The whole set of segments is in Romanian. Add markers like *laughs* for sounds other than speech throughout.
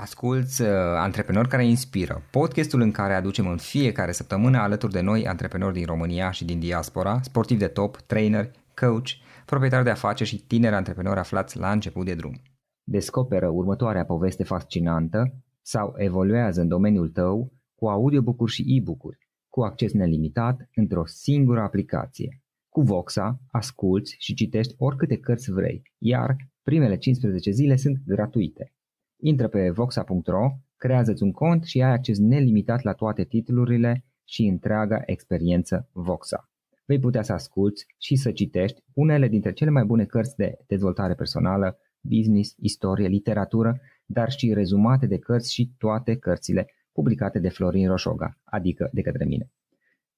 Asculți uh, Antreprenori care inspiră, podcastul în care aducem în fiecare săptămână alături de noi antreprenori din România și din diaspora, sportivi de top, trainer, coach, proprietari de afaceri și tineri antreprenori aflați la început de drum. Descoperă următoarea poveste fascinantă sau evoluează în domeniul tău cu audiobook-uri și e-book-uri, cu acces nelimitat într-o singură aplicație. Cu Voxa, asculți și citești oricâte cărți vrei, iar primele 15 zile sunt gratuite. Intră pe voxa.ro, creează-ți un cont și ai acces nelimitat la toate titlurile și întreaga experiență Voxa. Vei putea să asculți și să citești unele dintre cele mai bune cărți de dezvoltare personală, business, istorie, literatură, dar și rezumate de cărți și toate cărțile publicate de Florin Roșoga, adică de către mine.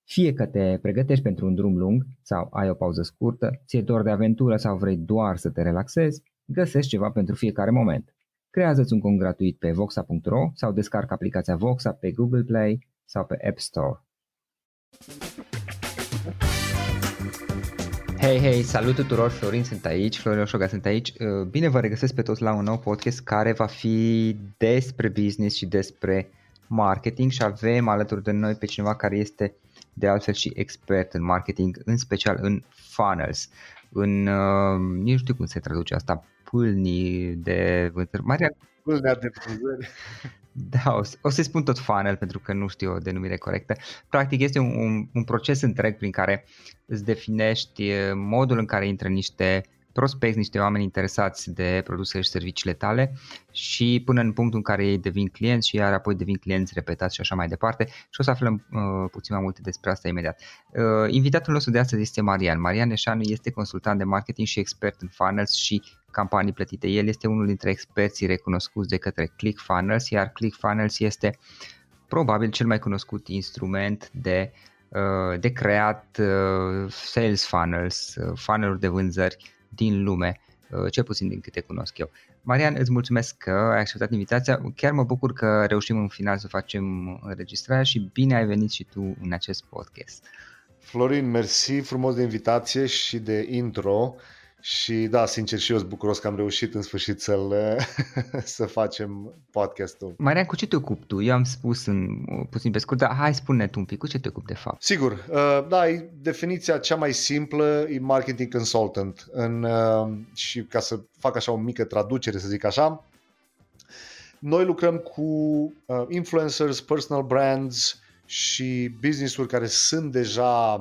Fie că te pregătești pentru un drum lung sau ai o pauză scurtă, ți-e dor de aventură sau vrei doar să te relaxezi, găsești ceva pentru fiecare moment. Creează-ți un cont gratuit pe voxa.ro sau descarcă aplicația Voxa pe Google Play sau pe App Store. Hei, hei, salut tuturor, Florin sunt aici, Florin Oșoga sunt aici. Uh, bine vă regăsesc pe toți la un nou podcast care va fi despre business și despre marketing și avem alături de noi pe cineva care este de altfel și expert în marketing, în special în funnels, în, uh, nici nu știu cum se traduce asta, pâlnii de vânzări. Maria... Pâlnea de vânzări. *laughs* Da, o, o să spun tot funnel pentru că nu știu o denumire corectă. Practic este un, un, un proces întreg prin care îți definești eh, modul în care intră niște prospecți, niște oameni interesați de produsele și serviciile tale și până în punctul în care ei devin clienți și iar apoi devin clienți repetați și așa mai departe și o să aflăm uh, puțin mai multe despre asta imediat. Uh, invitatul nostru de astăzi este Marian. Marian Eșanu este consultant de marketing și expert în funnels și campanii plătite. El este unul dintre experții recunoscuți de către ClickFunnels, iar ClickFunnels este probabil cel mai cunoscut instrument de uh, de creat uh, sales funnels, uh, funnel-uri de vânzări din lume, cel puțin din câte cunosc eu. Marian, îți mulțumesc că ai acceptat invitația. Chiar mă bucur că reușim în final să facem înregistrarea și bine ai venit și tu în acest podcast. Florin, mersi frumos de invitație și de intro. Și da, sincer și eu sunt bucuros că am reușit în sfârșit să-l, *laughs* să facem podcastul. Marian, cu ce te ocupi tu? Eu am spus în, puțin pe scurt, dar hai spune tu un pic, cu ce te ocupi de fapt? Sigur, uh, da, e definiția cea mai simplă e marketing consultant. În, uh, și ca să fac așa o mică traducere, să zic așa, noi lucrăm cu uh, influencers, personal brands și business-uri care sunt deja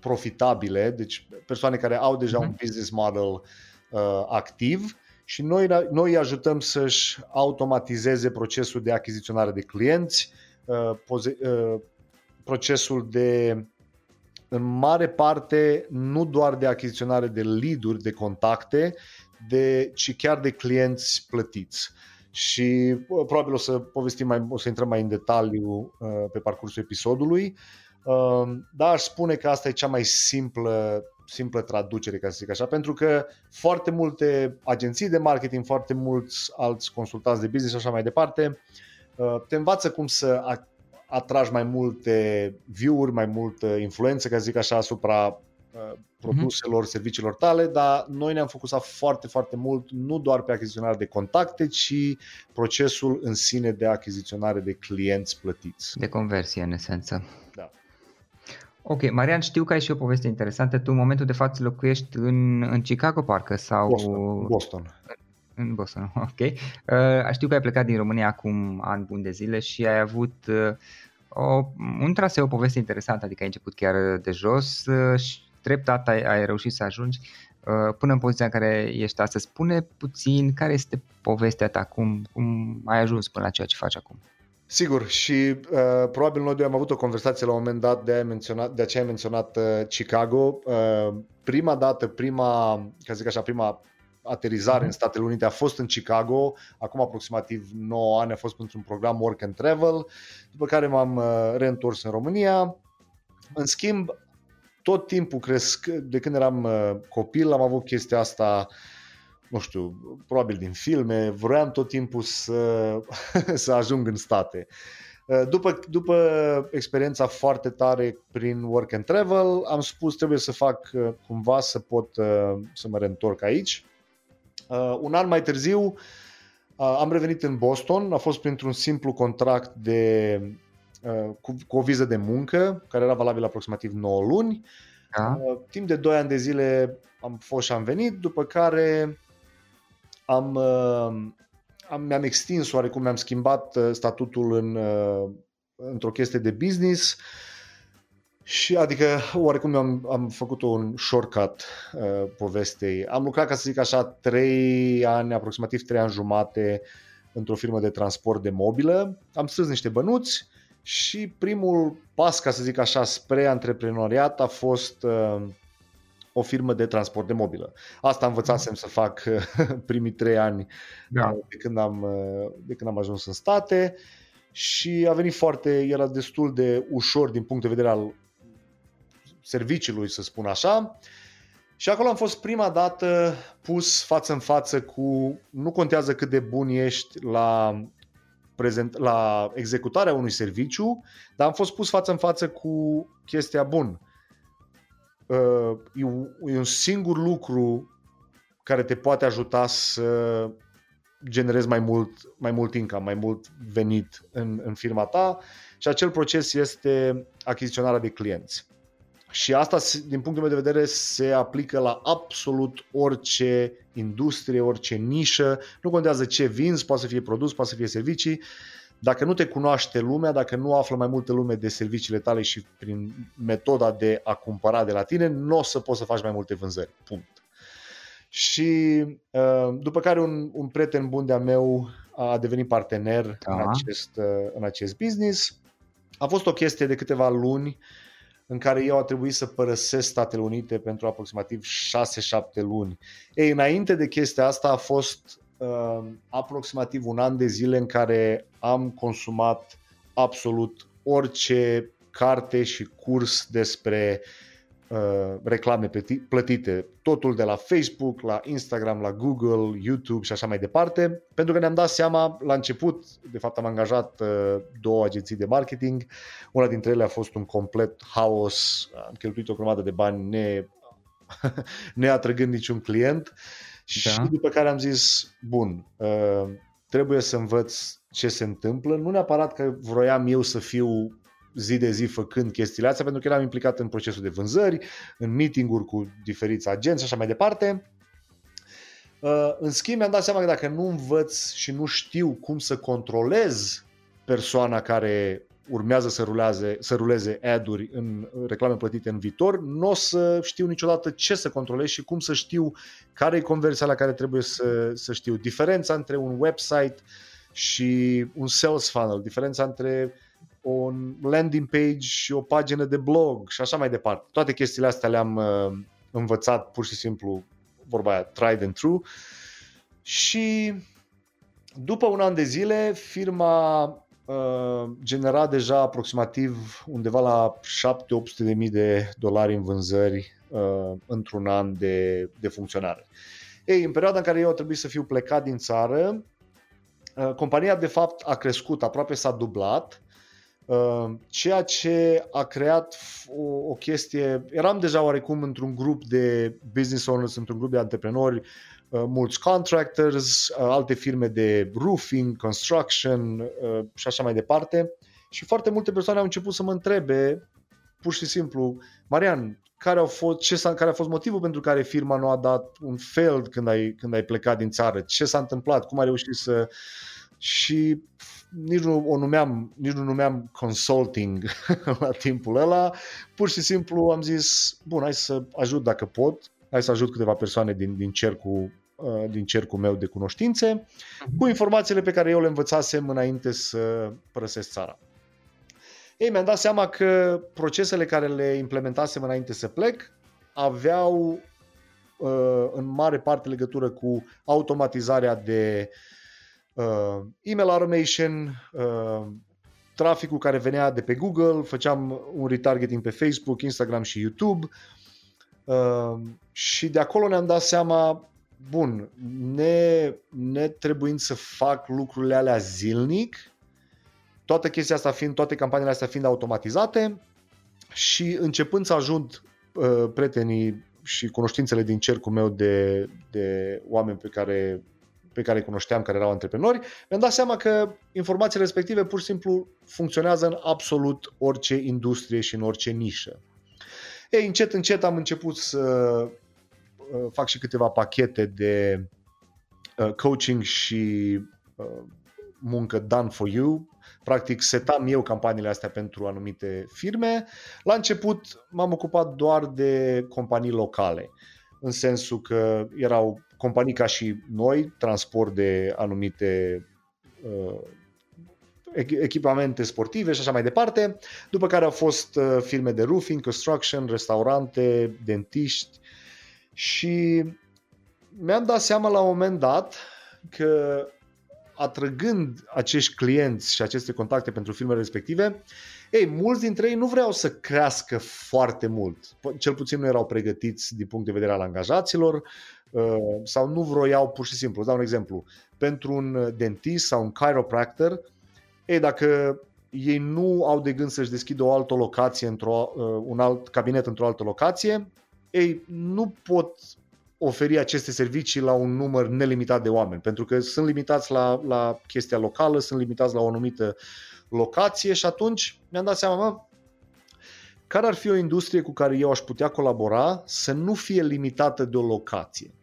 profitabile, deci persoane care au deja uh-huh. un business model uh, activ și noi, noi îi ajutăm să-și automatizeze procesul de achiziționare de clienți, uh, poze, uh, procesul de în mare parte nu doar de achiziționare de lead-uri, de contacte, de, ci chiar de clienți plătiți. Și uh, probabil o să povestim mai, o să intrăm mai în detaliu uh, pe parcursul episodului. Ehm, dar aș spune că asta e cea mai simplă, simplă traducere, ca să zic așa, pentru că foarte multe agenții de marketing, foarte mulți alți consultanți de business și așa mai departe, uh, te învață cum să atragi mai multe view-uri, mai multă influență, ca să zic așa, asupra uh, produselor, serviciilor tale, dar noi ne-am focusat foarte, foarte mult nu doar pe achiziționare de contacte, ci procesul în sine de achiziționare de clienți plătiți. De conversie, în esență. Da. Ok, Marian, știu că ai și o poveste interesantă. Tu în momentul de față locuiești în, în Chicago, parcă, sau... Boston. Boston. În Boston, *laughs* ok. Uh, știu că ai plecat din România acum ani buni de zile și ai avut uh, o, un traseu, o poveste interesantă, adică ai început chiar de jos uh, și treptat ai, ai reușit să ajungi uh, până în poziția în care ești astăzi. Spune puțin care este povestea ta, cum, cum ai ajuns până la ceea ce faci acum. Sigur, și uh, probabil noi doi am avut o conversație la un moment dat, de, menționat, de aceea ai menționat uh, Chicago. Uh, prima dată, prima, ca zic așa, prima aterizare mm-hmm. în Statele Unite a fost în Chicago, acum aproximativ 9 ani a fost pentru un program Work and Travel, după care m-am uh, reîntors în România. În schimb, tot timpul cresc, de când eram uh, copil, am avut chestia asta nu știu, probabil din filme, vroiam tot timpul să, *laughs* să ajung în state. Uh, după, după experiența foarte tare prin work and travel, am spus trebuie să fac cumva să pot să mă reîntorc aici Uh, un an mai târziu uh, am revenit în Boston, a fost printr-un simplu contract de, uh, cu, cu o viză de muncă, care era valabil aproximativ 9 luni. Da. Uh, timp de 2 ani de zile am fost și am venit, după care am, uh, am, mi-am extins oarecum, mi-am schimbat uh, statutul în, uh, într-o chestie de business. Uh, și adică, oarecum am, am făcut un shortcut uh, povestei. Am lucrat, ca să zic așa, trei ani, aproximativ trei ani jumate într-o firmă de transport de mobilă. Am strâns niște bănuți și primul pas, ca să zic așa, spre antreprenoriat a fost uh, o firmă de transport de mobilă. Asta învățasem să fac uh, *laughs* primii trei ani da. uh, de, când am, uh, de când am ajuns în state și a venit foarte, era destul de ușor din punct de vedere al serviciului, să spun așa. Și acolo am fost prima dată pus față în față cu, nu contează cât de bun ești la, prezent, la executarea unui serviciu, dar am fost pus față în față cu chestia bun. Uh, e, un, e un singur lucru care te poate ajuta să generezi mai mult, mai mult income, mai mult venit în, în firma ta și acel proces este achiziționarea de clienți. Și asta, din punctul meu de vedere, se aplică la absolut orice industrie, orice nișă. Nu contează ce vinzi, poate să fie produs, poate să fie servicii. Dacă nu te cunoaște lumea, dacă nu află mai multe lume de serviciile tale și prin metoda de a cumpăra de la tine, nu o să poți să faci mai multe vânzări. Punct. Și uh, după care un, un prieten bun de-a meu a devenit partener da. în, acest, uh, în acest business. A fost o chestie de câteva luni în care eu a trebuit să părăsesc Statele Unite pentru aproximativ 6-7 luni. Ei, înainte de chestia asta a fost uh, aproximativ un an de zile în care am consumat absolut orice carte și curs despre Uh, reclame plătite, totul de la Facebook, la Instagram, la Google, YouTube și așa mai departe, pentru că ne-am dat seama la început, de fapt am angajat uh, două agenții de marketing, una dintre ele a fost un complet haos, am cheltuit o grămadă de bani ne, *laughs* neatrăgând niciun client da. și după care am zis, bun, uh, trebuie să învăț ce se întâmplă, nu neapărat că vroiam eu să fiu zi de zi făcând chestiile astea, pentru că eram implicat în procesul de vânzări, în meeting-uri cu diferiți agenți și așa mai departe. Uh, în schimb, mi-am dat seama că dacă nu învăț și nu știu cum să controlez persoana care urmează să, ruleze, să ruleze ad-uri în reclame plătite în viitor, nu o să știu niciodată ce să controlez și cum să știu care e conversia la care trebuie să, să știu. Diferența între un website și un sales funnel, diferența între un landing page și o pagină de blog și așa mai departe. Toate chestiile astea le-am uh, învățat pur și simplu, vorba aia, tried and true. Și după un an de zile, firma uh, genera deja aproximativ undeva la 7-800 de mii de dolari în vânzări uh, într-un an de, de funcționare. Ei, în perioada în care eu a trebuit să fiu plecat din țară, uh, compania de fapt a crescut, aproape s-a dublat Uh, ceea ce a creat o, o chestie, eram deja oarecum într-un grup de business owners, într-un grup de antreprenori, uh, mulți contractors, uh, alte firme de roofing, construction și așa mai departe. Și foarte multe persoane au început să mă întrebe, pur și simplu, Marian, care, au fost, ce s-a, care a fost motivul pentru care firma nu a dat un failed când ai, când ai plecat din țară? Ce s-a întâmplat? Cum ai reușit să și nici nu o numeam, nici nu numeam consulting *laughs* la timpul ăla, pur și simplu am zis, bun, hai să ajut dacă pot, hai să ajut câteva persoane din, din cercul uh, din cercul meu de cunoștințe, mhm. cu informațiile pe care eu le învățasem înainte să părăsesc țara. Ei, mi-am dat seama că procesele care le implementasem înainte să plec aveau uh, în mare parte legătură cu automatizarea de uh, email automation, uh, traficul care venea de pe Google, făceam un retargeting pe Facebook, Instagram și YouTube uh, și de acolo ne-am dat seama, bun, ne, ne trebuind să fac lucrurile alea zilnic, toată chestia asta fiind, toate campaniile astea fiind automatizate și începând să ajung uh, prietenii și cunoștințele din cercul meu de, de oameni pe care pe care îi cunoșteam, care erau antreprenori, mi-am dat seama că informațiile respective pur și simplu funcționează în absolut orice industrie și în orice nișă. Ei, încet, încet am început să uh, fac și câteva pachete de uh, coaching și uh, muncă done for you. Practic, setam eu campaniile astea pentru anumite firme. La început m-am ocupat doar de companii locale, în sensul că erau companii ca și noi, transport de anumite uh, echipamente sportive și așa mai departe, după care au fost uh, firme de roofing, construction, restaurante, dentiști și mi-am dat seama la un moment dat că atrăgând acești clienți și aceste contacte pentru filmele respective, ei, mulți dintre ei nu vreau să crească foarte mult. Cel puțin nu erau pregătiți din punct de vedere al angajaților uh, sau nu vroiau pur și simplu. Îți dau un exemplu. Pentru un dentist sau un chiropractor, ei, dacă ei nu au de gând să-și deschidă o altă locație, într-o, uh, un alt cabinet într-o altă locație, ei nu pot oferi aceste servicii la un număr nelimitat de oameni, pentru că sunt limitați la, la chestia locală, sunt limitați la o anumită locație și atunci mi-am dat seama, mă, care ar fi o industrie cu care eu aș putea colabora să nu fie limitată de o locație.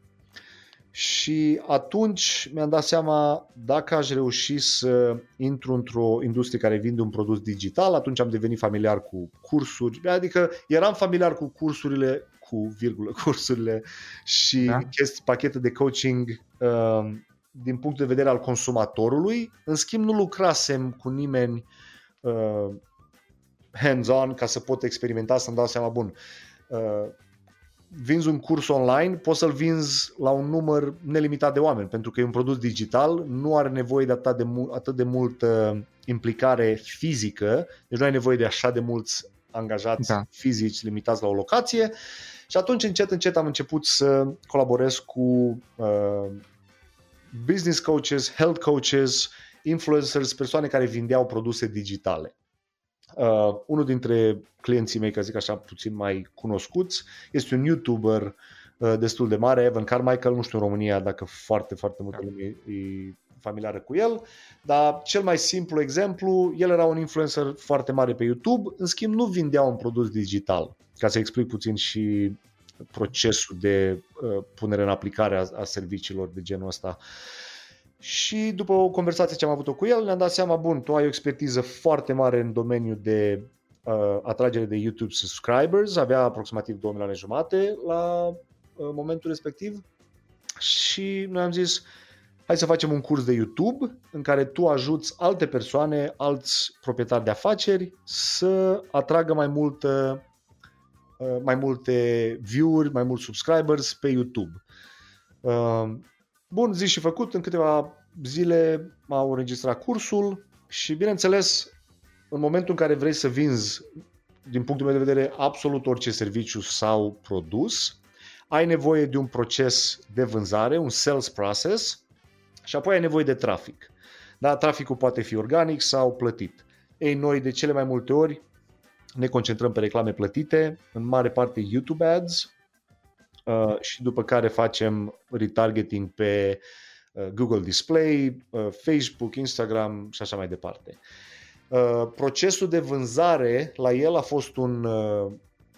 Și atunci mi-am dat seama dacă aș reuși să intru într-o industrie care vinde un produs digital, atunci am devenit familiar cu cursuri, adică eram familiar cu cursurile cu virgulă *laughs* cursurile și da? chestii, pachete de coaching uh, din punct de vedere al consumatorului. În schimb, nu lucrasem cu nimeni uh, hands-on ca să pot experimenta, să-mi dau seama, bun, uh, vinzi un curs online, poți să-l vinzi la un număr nelimitat de oameni, pentru că e un produs digital, nu are nevoie de atât de, mult, atât de multă implicare fizică, deci nu ai nevoie de așa de mulți angajați da. fizici limitați la o locație și atunci încet, încet am început să colaborez cu uh, business coaches, health coaches, influencers, persoane care vindeau produse digitale. Uh, unul dintre clienții mei, ca zic așa, puțin mai cunoscuți, este un YouTuber uh, destul de mare, Evan Carmichael, nu știu în România dacă foarte, foarte multă lume e familiară cu el, dar cel mai simplu exemplu, el era un influencer foarte mare pe YouTube, în schimb nu vindea un produs digital ca să explic puțin și procesul de uh, punere în aplicare a, a serviciilor de genul ăsta. Și după o conversație ce am avut-o cu el, ne-am dat seama, bun, tu ai o expertiză foarte mare în domeniul de uh, atragere de YouTube subscribers, avea aproximativ 2 milioane jumate la uh, momentul respectiv și noi am zis, hai să facem un curs de YouTube în care tu ajuți alte persoane, alți proprietari de afaceri să atragă mai multă Uh, mai multe view-uri, mai mulți subscribers pe YouTube. Uh, bun, zi și făcut, în câteva zile m-au înregistrat cursul și, bineînțeles, în momentul în care vrei să vinzi, din punctul meu de vedere, absolut orice serviciu sau produs, ai nevoie de un proces de vânzare, un sales process și apoi ai nevoie de trafic. Da, traficul poate fi organic sau plătit. Ei, noi de cele mai multe ori ne concentrăm pe reclame plătite, în mare parte YouTube ads uh, și după care facem retargeting pe uh, Google Display, uh, Facebook, Instagram și așa mai departe. Uh, procesul de vânzare la el a fost un, uh,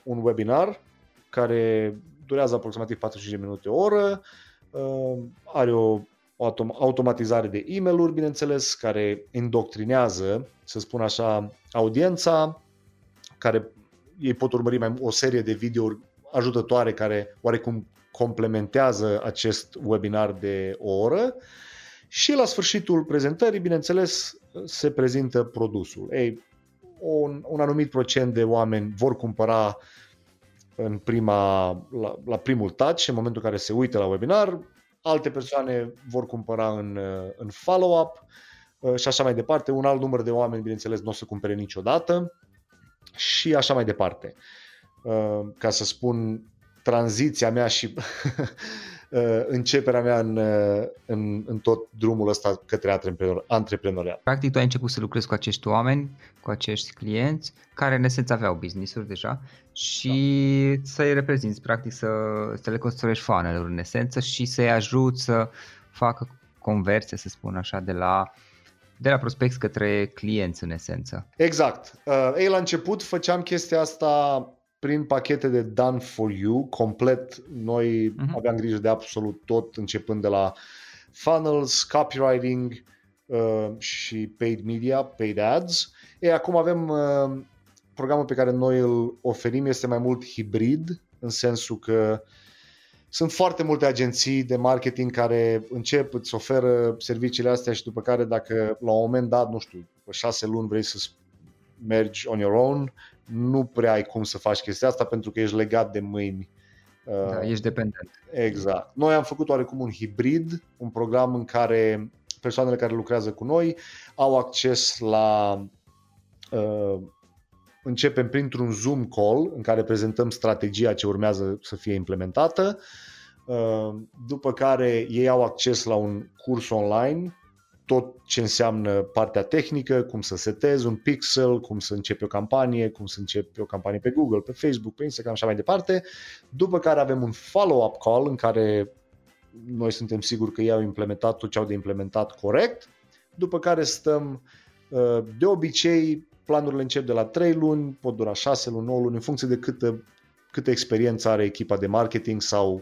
un webinar care durează aproximativ 45 de minute o oră, uh, are o o autom- automatizare de e-mail-uri, bineînțeles, care indoctrinează, să spun așa, audiența, care ei pot urmări mai o serie de videouri ajutătoare care oarecum complementează acest webinar de o oră și la sfârșitul prezentării, bineînțeles, se prezintă produsul. Ei, un, un anumit procent de oameni vor cumpăra în prima, la, la primul touch, în momentul în care se uită la webinar, alte persoane vor cumpăra în, în follow-up uh, și așa mai departe. Un alt număr de oameni, bineînțeles, nu o să cumpere niciodată și așa mai departe. Uh, ca să spun tranziția mea și uh, *laughs* începerea mea în, în, în tot drumul ăsta către antreprenor, antreprenoriat. Practic tu ai început să lucrezi cu acești oameni, cu acești clienți, care în esență aveau business-uri deja și da. să-i reprezinți, practic să, să le construiești funnel în esență și să-i ajut să facă conversie, să spun așa, de la de la prospects către clienți în esență. Exact. Uh, ei, la început făceam chestia asta prin pachete de done for you, complet. Noi uh-huh. aveam grijă de absolut tot, începând de la funnels, copywriting uh, și paid media, paid ads. Ei, acum avem uh, programul pe care noi îl oferim este mai mult hibrid, în sensul că sunt foarte multe agenții de marketing care încep, îți oferă serviciile astea și după care dacă la un moment dat, nu știu, pe șase luni vrei să mergi on your own, nu prea ai cum să faci chestia asta pentru că ești legat de mâini. Da, uh, ești dependent. Exact. Noi am făcut oarecum un hibrid, un program în care persoanele care lucrează cu noi au acces la uh, începem printr-un Zoom call în care prezentăm strategia ce urmează să fie implementată, uh, după care ei au acces la un curs online, tot ce înseamnă partea tehnică, cum să setezi un pixel, cum să începi o campanie, cum să începi o campanie pe Google, pe Facebook, pe Instagram și așa mai departe. După care avem un follow-up call în care noi suntem siguri că ei au implementat tot ce au de implementat corect, după care stăm uh, de obicei planurile încep de la 3 luni, pot dura 6 luni, 9 luni, în funcție de câtă, câtă experiență are echipa de marketing sau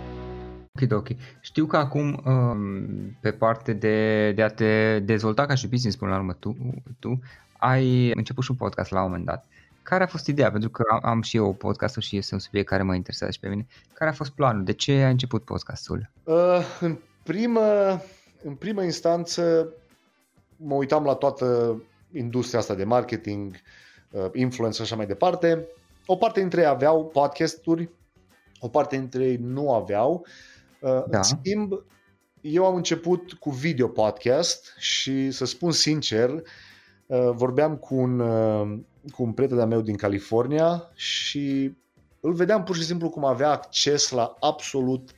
Ok, ok. Știu că acum um, pe parte de, de a te dezvolta ca și business până la urmă tu, tu ai început și un podcast la un moment dat. Care a fost ideea? Pentru că am, am și eu podcastul și este un subiect care mă interesează și pe mine. Care a fost planul? De ce ai început podcastul? Uh, în, primă, în primă instanță mă uitam la toată industria asta de marketing, uh, influencer și așa mai departe. O parte dintre ei aveau podcasturi, o parte dintre ei nu aveau. Uh, da. În schimb, eu am început cu video podcast și să spun sincer, uh, vorbeam cu un, uh, cu un prieten de meu din California și îl vedeam pur și simplu cum avea acces la absolut,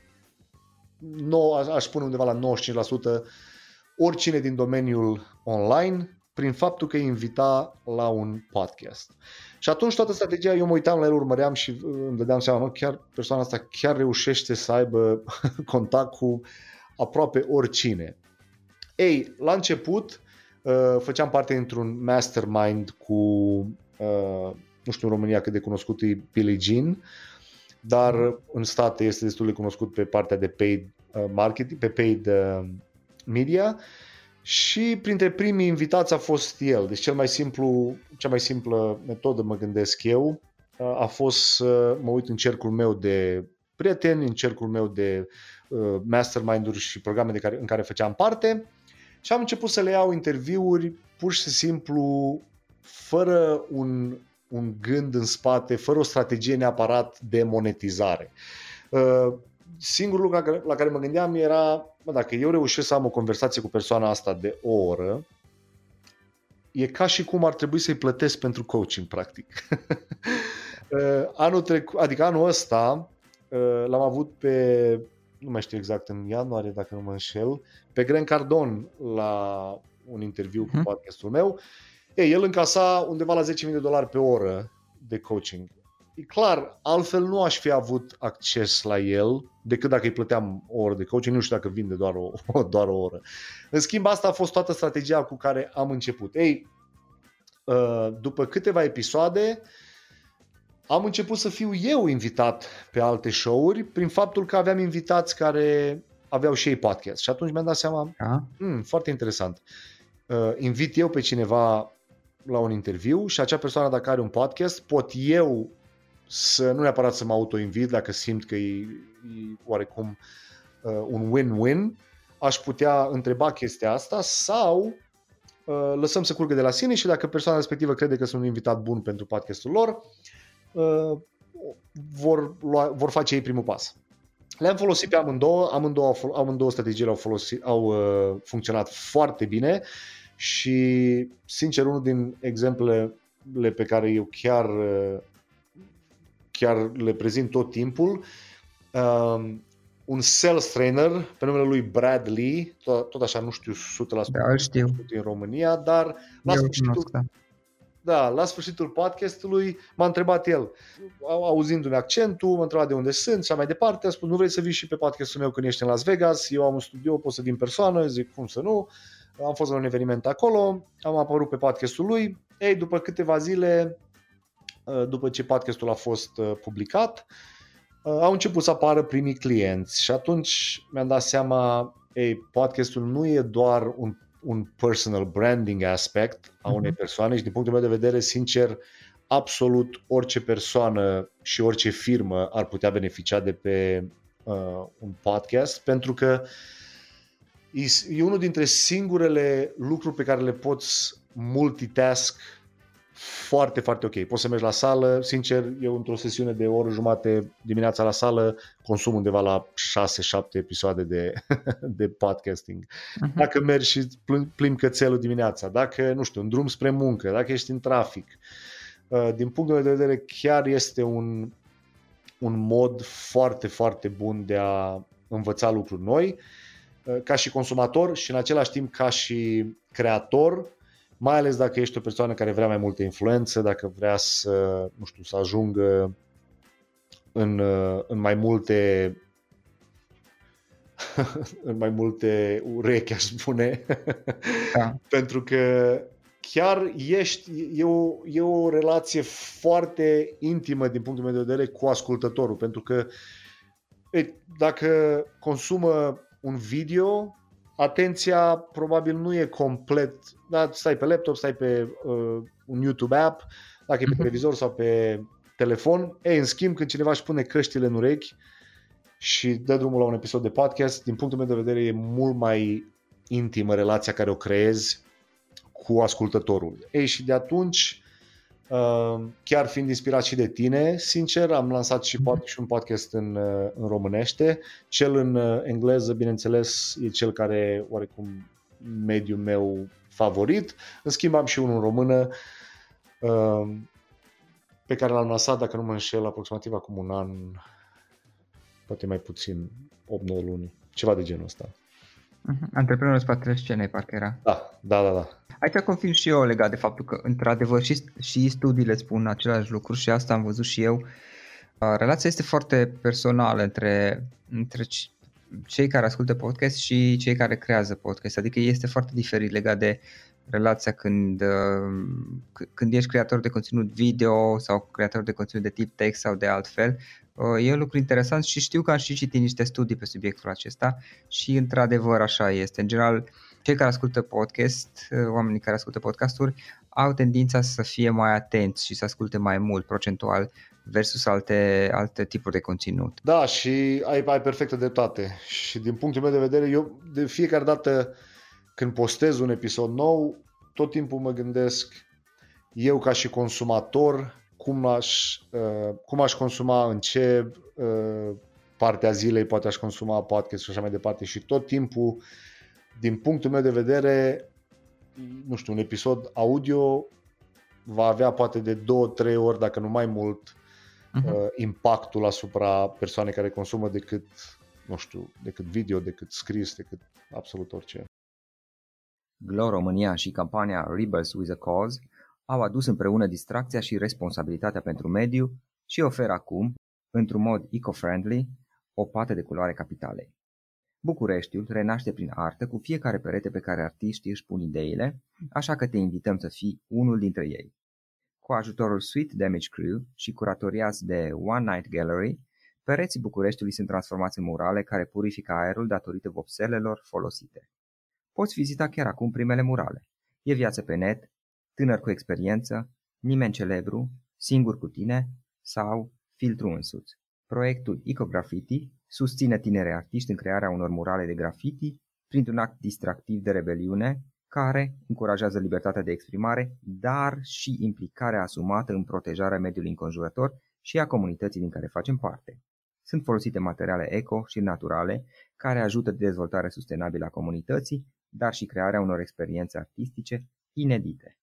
nou, aș spune undeva la 95%, oricine din domeniul online prin faptul că îi invita la un podcast. Și atunci toată strategia, eu mă uitam la el, urmăream și îmi dădeam seama, mă, chiar persoana asta chiar reușește să aibă *laughs* contact cu aproape oricine. Ei, la început Uh, făceam parte dintr-un mastermind cu, uh, nu știu în România cât de cunoscut e Billie Jean, dar în state este destul de cunoscut pe partea de paid uh, marketing, pe paid media și printre primii invitați a fost el. Deci cel mai simplu, cea mai simplă metodă, mă gândesc eu, a fost să mă uit în cercul meu de prieteni, în cercul meu de mastermind-uri și programe de care, în care făceam parte Și am început să le iau interviuri pur și simplu fără un, un gând în spate, fără o strategie neapărat de monetizare. Uh, singurul lucru la care mă gândeam era, bă, dacă eu reușesc să am o conversație cu persoana asta de o oră, e ca și cum ar trebui să-i plătesc pentru coaching, practic. *laughs* Uh, anul trecut, adică anul ăsta, uh, l-am avut pe, nu mai știu exact, în ianuarie, dacă nu mă înșel, pe Grant Cardon la un interviu cu hmm. podcastul meu. Ei, el încasa undeva la 10.000 de dolari pe oră de coaching. E clar, altfel nu aș fi avut acces la el decât dacă îi plăteam o oră de coaching, nu știu dacă vinde doar o, *laughs* doar o oră. În schimb, asta a fost toată strategia cu care am început. Ei, uh, după câteva episoade, am început să fiu eu invitat pe alte show-uri prin faptul că aveam invitați care aveau și ei podcast. Și atunci mi-am dat seama, hmm, foarte interesant. Uh, invit eu pe cineva la un interviu și acea persoană dacă are un podcast, pot eu să nu neapărat să mă auto-invit dacă simt că e, e oarecum uh, un win-win, aș putea întreba chestia asta sau uh, lăsăm să curgă de la sine și dacă persoana respectivă crede că sunt un invitat bun pentru podcastul lor, uh, vor, lua, vor face ei primul pas. Le-am folosit pe amândouă, amândouă, amândouă strategii au, folosit, au uh, funcționat foarte bine și, sincer, unul din exemplele pe care eu chiar uh, chiar le prezint tot timpul. Um, un sales trainer pe numele lui Brad Lee, tot, tot așa nu știu 100% da, știu. în România, dar la sfârșitul, da. da, la sfârșitul podcastului m-a întrebat el, auzindu-mi accentul, m-a întrebat de unde sunt și mai departe, a spus, nu vrei să vii și pe podcastul meu când ești în Las Vegas, eu am un studio, pot să vin persoană, zic, cum să nu, am fost la un eveniment acolo, am apărut pe podcastul lui, ei, după câteva zile Uh, după ce podcastul a fost uh, publicat, uh, au început să apară primii clienți și atunci mi-am dat seama, ei, podcastul nu e doar un, un personal branding aspect a unei mhm. persoane și din punctul meu de vedere, sincer, absolut orice persoană și orice firmă ar putea beneficia de pe uh, un podcast pentru că e, e unul dintre singurele lucruri pe care le poți multitask foarte, foarte ok. Poți să mergi la sală, sincer, eu într-o sesiune de o oră jumate dimineața la sală consum undeva la 6-7 episoade de, *laughs* de podcasting. Uh-huh. Dacă mergi și plimbi cățelul dimineața, dacă, nu știu, în drum spre muncă, dacă ești în trafic, uh, din punctul meu de vedere chiar este un, un mod foarte, foarte bun de a învăța lucruri noi uh, ca și consumator și în același timp ca și creator mai ales dacă ești o persoană care vrea mai multă influență, dacă vrea să, nu știu, să ajungă în, în mai multe *laughs* în mai multe urechi, aș spune, da. *laughs* pentru că chiar ești, e o, e o relație foarte intimă din punctul meu de vedere cu ascultătorul, pentru că e, dacă consumă un video, atenția probabil nu e complet, da, stai pe laptop, stai pe uh, un YouTube app, dacă e pe mhm. televizor sau pe telefon. Ei, în schimb, când cineva își pune căștile în urechi și dă drumul la un episod de podcast, din punctul meu de vedere e mult mai intimă relația care o creezi cu ascultătorul. Ei, și de atunci Uh, chiar fiind inspirat și de tine, sincer, am lansat și, pod- și un podcast în, uh, în românește. Cel în uh, engleză, bineînțeles, e cel care oarecum mediul meu favorit. În schimb, am și unul în română pe care l-am lansat, dacă nu mă înșel, aproximativ acum un an, poate mai puțin, 8-9 luni, ceva de genul ăsta. Uh-huh. Antreprenorul spatele scenei, parcă era. Da, da, da. da. Aici confirm și eu legat de faptul că, într-adevăr, și, și studiile spun același lucru și asta am văzut și eu. Relația este foarte personală între, între cei care ascultă podcast și cei care creează podcast. Adică este foarte diferit legat de relația când, când ești creator de conținut video sau creator de conținut de tip text sau de altfel Uh, e un lucru interesant și știu că am și citit niște studii pe subiectul acesta și într-adevăr așa este. În general, cei care ascultă podcast, uh, oamenii care ascultă podcasturi, au tendința să fie mai atenți și să asculte mai mult procentual versus alte, alte tipuri de conținut. Da, și ai, ai perfectă dreptate. Și din punctul meu de vedere, eu de fiecare dată când postez un episod nou, tot timpul mă gândesc eu ca și consumator cum aș, uh, cum aș consuma, în ce uh, parte a zilei poate aș consuma podcast și așa mai departe și tot timpul, din punctul meu de vedere, nu știu, un episod audio va avea poate de două, trei ori, dacă nu mai mult, uh-huh. impactul asupra persoanei care consumă decât, nu știu, decât video, decât scris, decât absolut orice. Glow România și campania Rebels with a Cause au adus împreună distracția și responsabilitatea pentru mediu și oferă acum, într-un mod eco-friendly, o pată de culoare capitalei. Bucureștiul renaște prin artă cu fiecare perete pe care artiștii își pun ideile, așa că te invităm să fii unul dintre ei. Cu ajutorul Sweet Damage Crew și curatoriați de One Night Gallery, pereții Bucureștiului sunt transformați în murale care purifică aerul datorită vopselelor folosite. Poți vizita chiar acum primele murale. E viață pe net, tânăr cu experiență, nimeni celebru, singur cu tine sau filtru însuți. Proiectul EcoGraffiti susține tineri artiști în crearea unor murale de graffiti printr-un act distractiv de rebeliune care încurajează libertatea de exprimare, dar și implicarea asumată în protejarea mediului înconjurător și a comunității din care facem parte. Sunt folosite materiale eco și naturale care ajută de dezvoltarea sustenabilă a comunității, dar și crearea unor experiențe artistice inedite.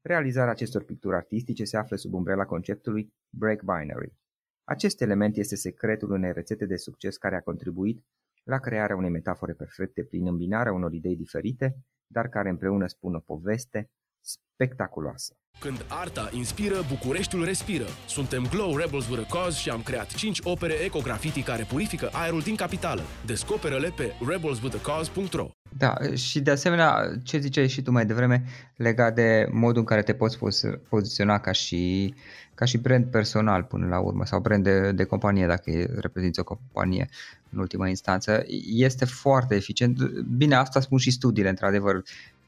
Realizarea acestor picturi artistice se află sub umbrela conceptului Break Binary. Acest element este secretul unei rețete de succes care a contribuit la crearea unei metafore perfecte prin îmbinarea unor idei diferite, dar care împreună spun o poveste spectaculoasă. Când arta inspiră, Bucureștiul respiră. Suntem Glow Rebels with a Cause și am creat 5 opere eco-graffiti care purifică aerul din capitală. Descoperă-le pe rebelswithacause.ro Da, și de asemenea, ce ziceai și tu mai devreme legat de modul în care te poți poziționa ca și, ca și brand personal până la urmă sau brand de, de companie dacă reprezinți o companie în ultima instanță, este foarte eficient. Bine, asta spun și studiile, într-adevăr,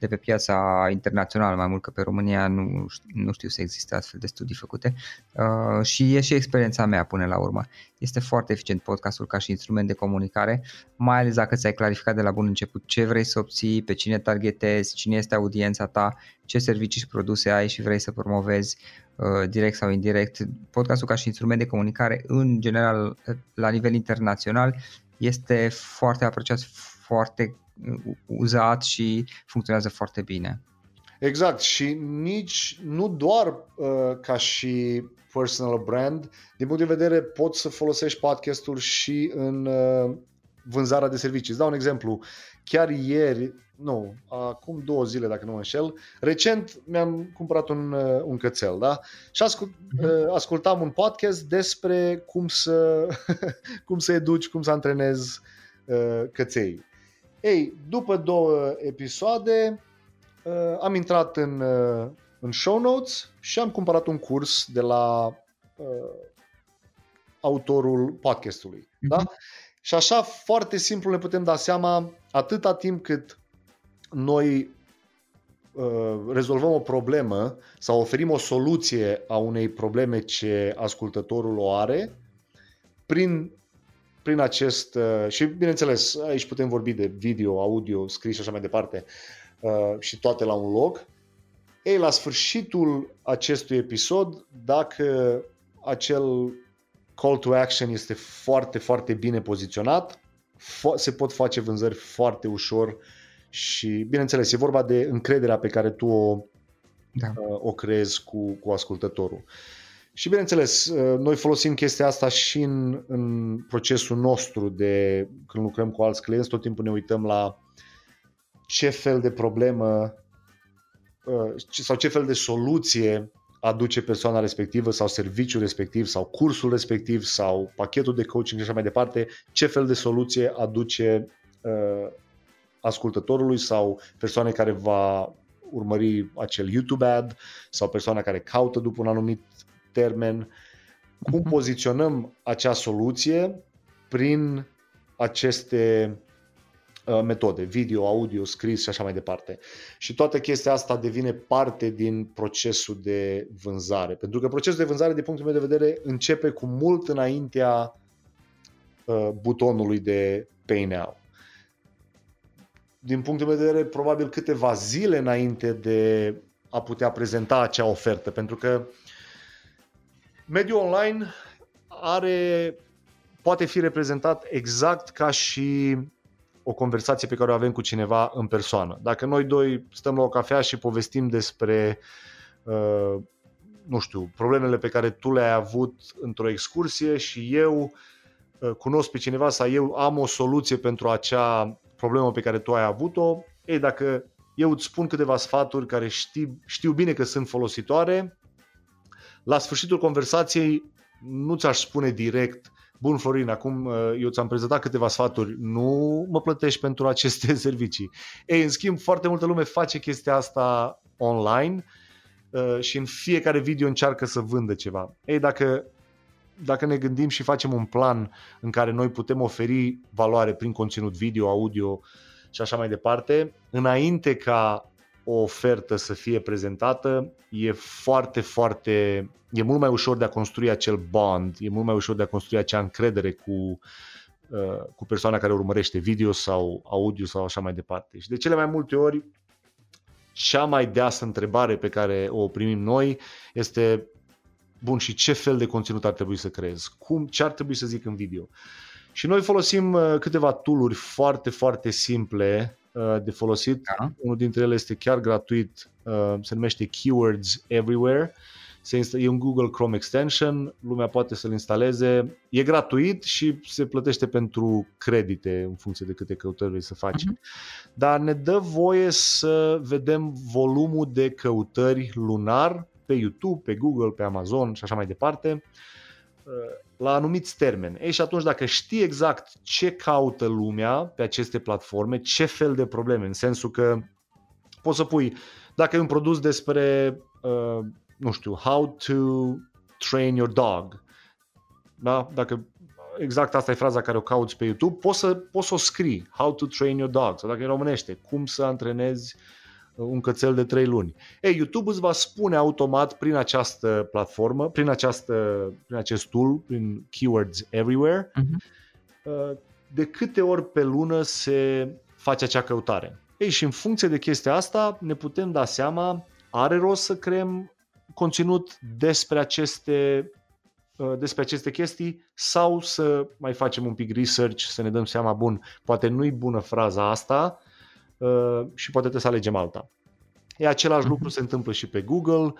de pe piața internațională, mai mult că pe România nu, nu știu să existe astfel de studii făcute uh, și e și experiența mea până la urmă. Este foarte eficient podcastul ca și instrument de comunicare, mai ales dacă ți-ai clarificat de la bun început ce vrei să obții, pe cine targetezi, cine este audiența ta, ce servicii și produse ai și vrei să promovezi uh, direct sau indirect. Podcastul ca și instrument de comunicare în general la nivel internațional este foarte apreciat, foarte uzat și funcționează foarte bine. Exact și nici nu doar uh, ca și personal brand, din punct de vedere poți să folosești podcastul și în uh, vânzarea de servicii. Îți dau un exemplu. Chiar ieri, nu, acum două zile dacă nu mă înșel, recent mi-am cumpărat un, uh, un cățel, da? Și ascult, uh, ascultam un podcast despre cum să, *laughs* cum să educi, cum să antrenezi uh, căței. Ei, după două episoade uh, am intrat în, uh, în show notes și am cumpărat un curs de la uh, autorul podcastului. Mm-hmm. Da? Și așa foarte simplu ne putem da seama atâta timp cât noi uh, rezolvăm o problemă sau oferim o soluție a unei probleme ce ascultătorul o are, prin prin acest, uh, și bineînțeles, aici putem vorbi de video, audio, scris și așa mai departe, uh, și toate la un loc. Ei, la sfârșitul acestui episod, dacă acel call to action este foarte, foarte bine poziționat, se pot face vânzări foarte ușor și, bineînțeles, e vorba de încrederea pe care tu o, da. Uh, o creezi cu, cu ascultătorul. Uh, și bineînțeles, uh, noi folosim chestia asta și în, în procesul nostru de când lucrăm cu alți clienți, tot timpul ne uităm la ce fel de problemă uh, sau ce fel de soluție aduce persoana respectivă sau serviciul respectiv sau cursul respectiv sau pachetul de coaching și așa mai departe, ce fel de soluție aduce uh, ascultătorului sau persoane care va urmări acel YouTube ad sau persoana care caută după un anumit termen, cum mhm. poziționăm acea soluție prin aceste uh, metode, video, audio, scris și așa mai departe. Și toată chestia asta devine parte din procesul de vânzare. Pentru că procesul de vânzare, din punctul meu de vedere, începe cu mult înaintea uh, butonului de Pay Now. din punctul meu de vedere, probabil câteva zile înainte de a putea prezenta acea ofertă, pentru că mediul online are, poate fi reprezentat exact ca și o conversație pe care o avem cu cineva în persoană. Dacă noi doi stăm la o cafea și povestim despre uh, nu știu, problemele pe care tu le-ai avut într-o excursie și eu uh, cunosc pe cineva sau eu am o soluție pentru acea problemă pe care tu ai avut-o, ei, dacă eu îți spun câteva sfaturi care știu, știu bine că sunt folositoare, la sfârșitul conversației nu ți-aș spune direct Bun, Florin, acum uh, eu ți-am prezentat câteva sfaturi, nu mă plătești pentru aceste *laughs* servicii. Ei, în schimb, foarte multă lume face chestia asta online uh, și în fiecare video încearcă să vândă ceva. Ei, dacă, dacă ne gândim și facem un plan în care noi putem oferi valoare prin conținut video, audio și așa mai departe, înainte ca o ofertă să fie prezentată, e foarte, foarte, e mult mai ușor de a construi acel bond, e mult mai ușor de a construi acea încredere cu, uh, cu persoana care urmărește video sau audio sau așa mai departe. Și de cele mai multe ori, cea mai deasă întrebare pe care o primim noi este bun, și ce fel de conținut ar trebui să creez? Cum, ce ar trebui să zic în video? Și noi folosim uh, câteva tooluri foarte, foarte simple Uh, de folosit. Da. Unul dintre ele este chiar gratuit, uh, se numește Keywords Everywhere. Se insta- e un Google Chrome extension, lumea poate să-l instaleze. E gratuit și se plătește pentru credite în funcție de câte căutări vrei să faci. Uh-huh. Dar ne dă voie să vedem volumul de căutări lunar pe YouTube, pe Google, pe Amazon și așa mai departe la anumiți termeni. Ei, și atunci dacă știi exact ce caută lumea pe aceste platforme, ce fel de probleme, în sensul că poți să pui, dacă e un produs despre, uh, nu știu, how to train your dog, da? Dacă exact asta e fraza care o cauți pe YouTube, poți să, poți să o scrii, how to train your dog, sau dacă e românește, cum să antrenezi uh, un cățel de 3 luni. Ei, YouTube îți va spune automat prin această platformă, prin, această, prin acest tool, prin Keywords Everywhere, uh-huh. de câte ori pe lună se face acea căutare. Ei, și în funcție de chestia asta ne putem da seama, are rost să creăm conținut despre aceste uh, despre aceste chestii sau să mai facem un pic research, să ne dăm seama, bun, poate nu-i bună fraza asta, Uh, și poate trebuie să alegem alta. E același lucru se întâmplă și pe Google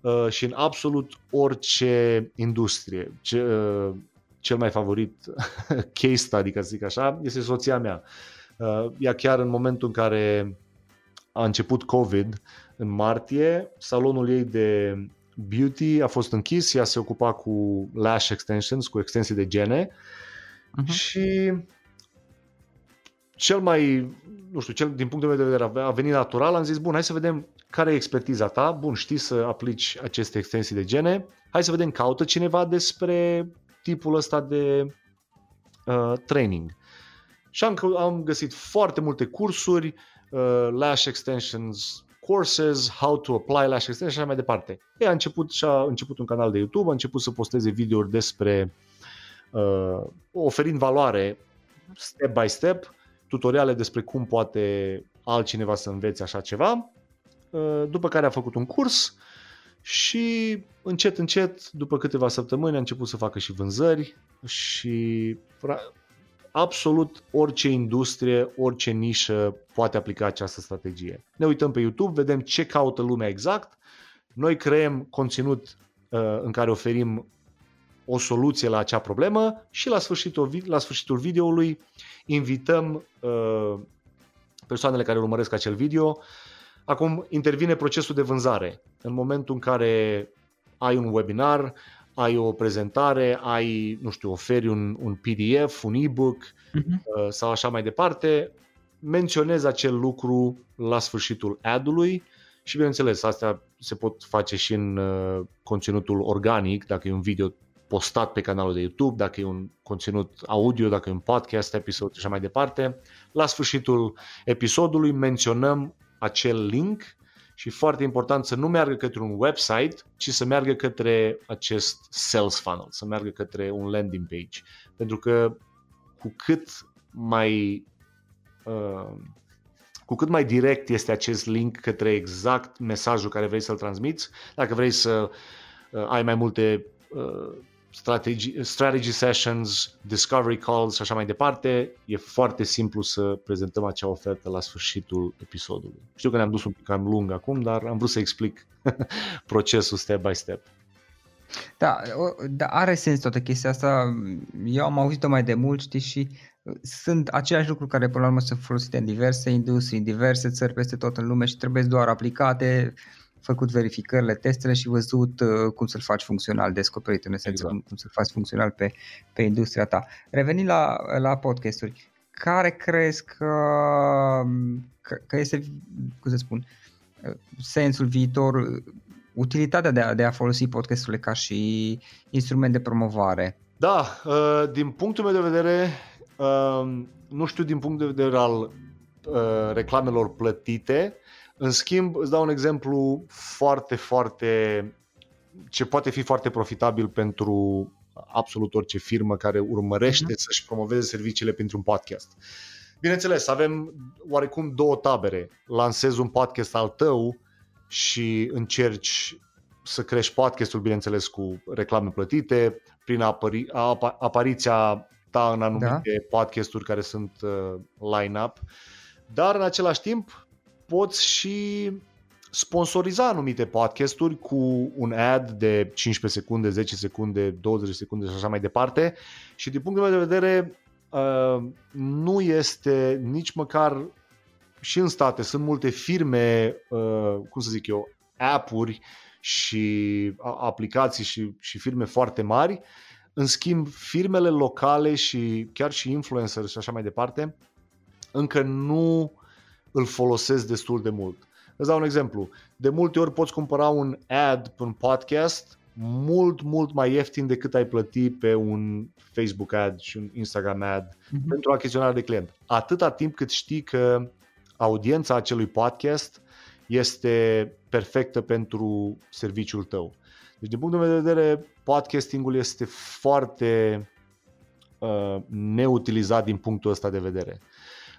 uh, și în absolut orice industrie. Ce, uh, cel mai favorit *laughs* case study, ca să zic așa, este soția mea. Ea chiar în momentul în care a început COVID, în martie, salonul ei de beauty a fost închis, ea se ocupa cu lash extensions, cu extensii de gene uh-huh. și cel mai, nu știu, cel, din punctul meu de vedere a venit natural, am zis, bun, hai să vedem care e expertiza ta, bun, știi să aplici aceste extensii de gene, hai să vedem, caută cineva despre tipul ăsta de uh, training. Și am, am găsit foarte multe cursuri, uh, lash extensions courses, how to apply lash extensions și așa mai departe. Ei, a început și a început un canal de YouTube, a început să posteze videouri despre uh, oferind valoare step by step tutoriale despre cum poate altcineva să învețe așa ceva, uh, după care a făcut un curs și încet, încet, după câteva săptămâni, a început să facă și vânzări și absolut orice industrie, orice nișă poate aplica această strategie. Ne uităm pe YouTube, vedem ce caută lumea exact, noi creăm conținut uh, în care oferim o soluție la acea problemă și la sfârșitul, la sfârșitul videoului invităm uh, persoanele care urmăresc acel video. Acum intervine procesul de vânzare. În momentul în care ai un webinar, ai o prezentare, ai, nu știu, oferi un, un PDF, un e-book uh-huh. uh, sau așa mai departe, menționezi acel lucru la sfârșitul ad-ului și bineînțeles, astea se pot face și în uh, conținutul organic, dacă e un video postat pe canalul de YouTube, dacă e un conținut audio, dacă e un podcast, episod și așa mai departe. La sfârșitul episodului menționăm acel link și foarte important să nu meargă către un website, ci să meargă către acest sales funnel, să meargă către un landing page. Pentru că cu cât mai uh, cu cât mai direct este acest link către exact mesajul care vrei să-l transmiți, dacă vrei să uh, ai mai multe uh, strategy, strategy sessions, discovery calls și așa mai departe, e foarte simplu să prezentăm acea ofertă la sfârșitul episodului. Știu că ne-am dus un pic cam lung acum, dar am vrut să explic *laughs* procesul step by step. Da, da, are sens toată chestia asta. Eu am auzit-o mai de mult, știi, și sunt aceleași lucruri care până la urmă sunt folosite în diverse industrii, în diverse țări peste tot în lume și trebuie doar aplicate, făcut verificările, testele și văzut uh, cum să-l faci funcțional, descoperit în esență exact. cum, cum să-l faci funcțional pe, pe industria ta. Revenind la, la podcasturi, care crezi că, că, că este, cum să spun, sensul viitor, utilitatea de a, de a folosi podcasturile ca și instrument de promovare? Da, uh, din punctul meu de vedere, uh, nu știu din punct de vedere al reclamelor plătite, în schimb, îți dau un exemplu foarte, foarte ce poate fi foarte profitabil pentru absolut orice firmă care urmărește uh-huh. să-și promoveze serviciile pentru un podcast. Bineînțeles, avem oarecum două tabere. Lansezi un podcast al tău și încerci să crești podcastul, bineînțeles, cu reclame plătite, prin apari- ap- apariția ta în anumite da. podcasturi care sunt uh, line-up, dar în același timp poți și sponsoriza anumite podcasturi cu un ad de 15 secunde, 10 secunde, 20 secunde și așa mai departe și din punctul meu de vedere uh, nu este nici măcar și în state sunt multe firme, uh, cum să zic eu, app-uri și aplicații și, și firme foarte mari. În schimb, firmele locale și chiar și influenceri și așa mai departe încă nu îl folosesc destul de mult. Îți dau un exemplu. De multe ori poți cumpăra un ad pe un podcast mult, mult mai ieftin decât ai plăti pe un Facebook ad și un Instagram ad mm-hmm. pentru achiziționare de client. Atâta timp cât știi că audiența acelui podcast este perfectă pentru serviciul tău. Deci, din punctul meu de vedere, podcastingul este foarte uh, neutilizat din punctul ăsta de vedere.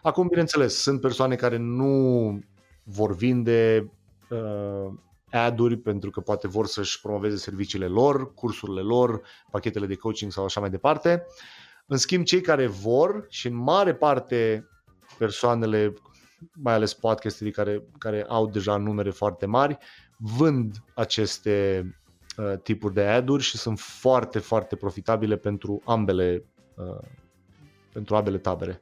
Acum, bineînțeles, sunt persoane care nu vor vinde uh, ad-uri pentru că poate vor să-și promoveze serviciile lor, cursurile lor, pachetele de coaching sau așa mai departe. În schimb, cei care vor și în mare parte persoanele, mai ales podcasterii care, care au deja numere foarte mari, vând aceste uh, tipuri de ad-uri și sunt foarte, foarte profitabile pentru ambele, uh, pentru ambele tabere.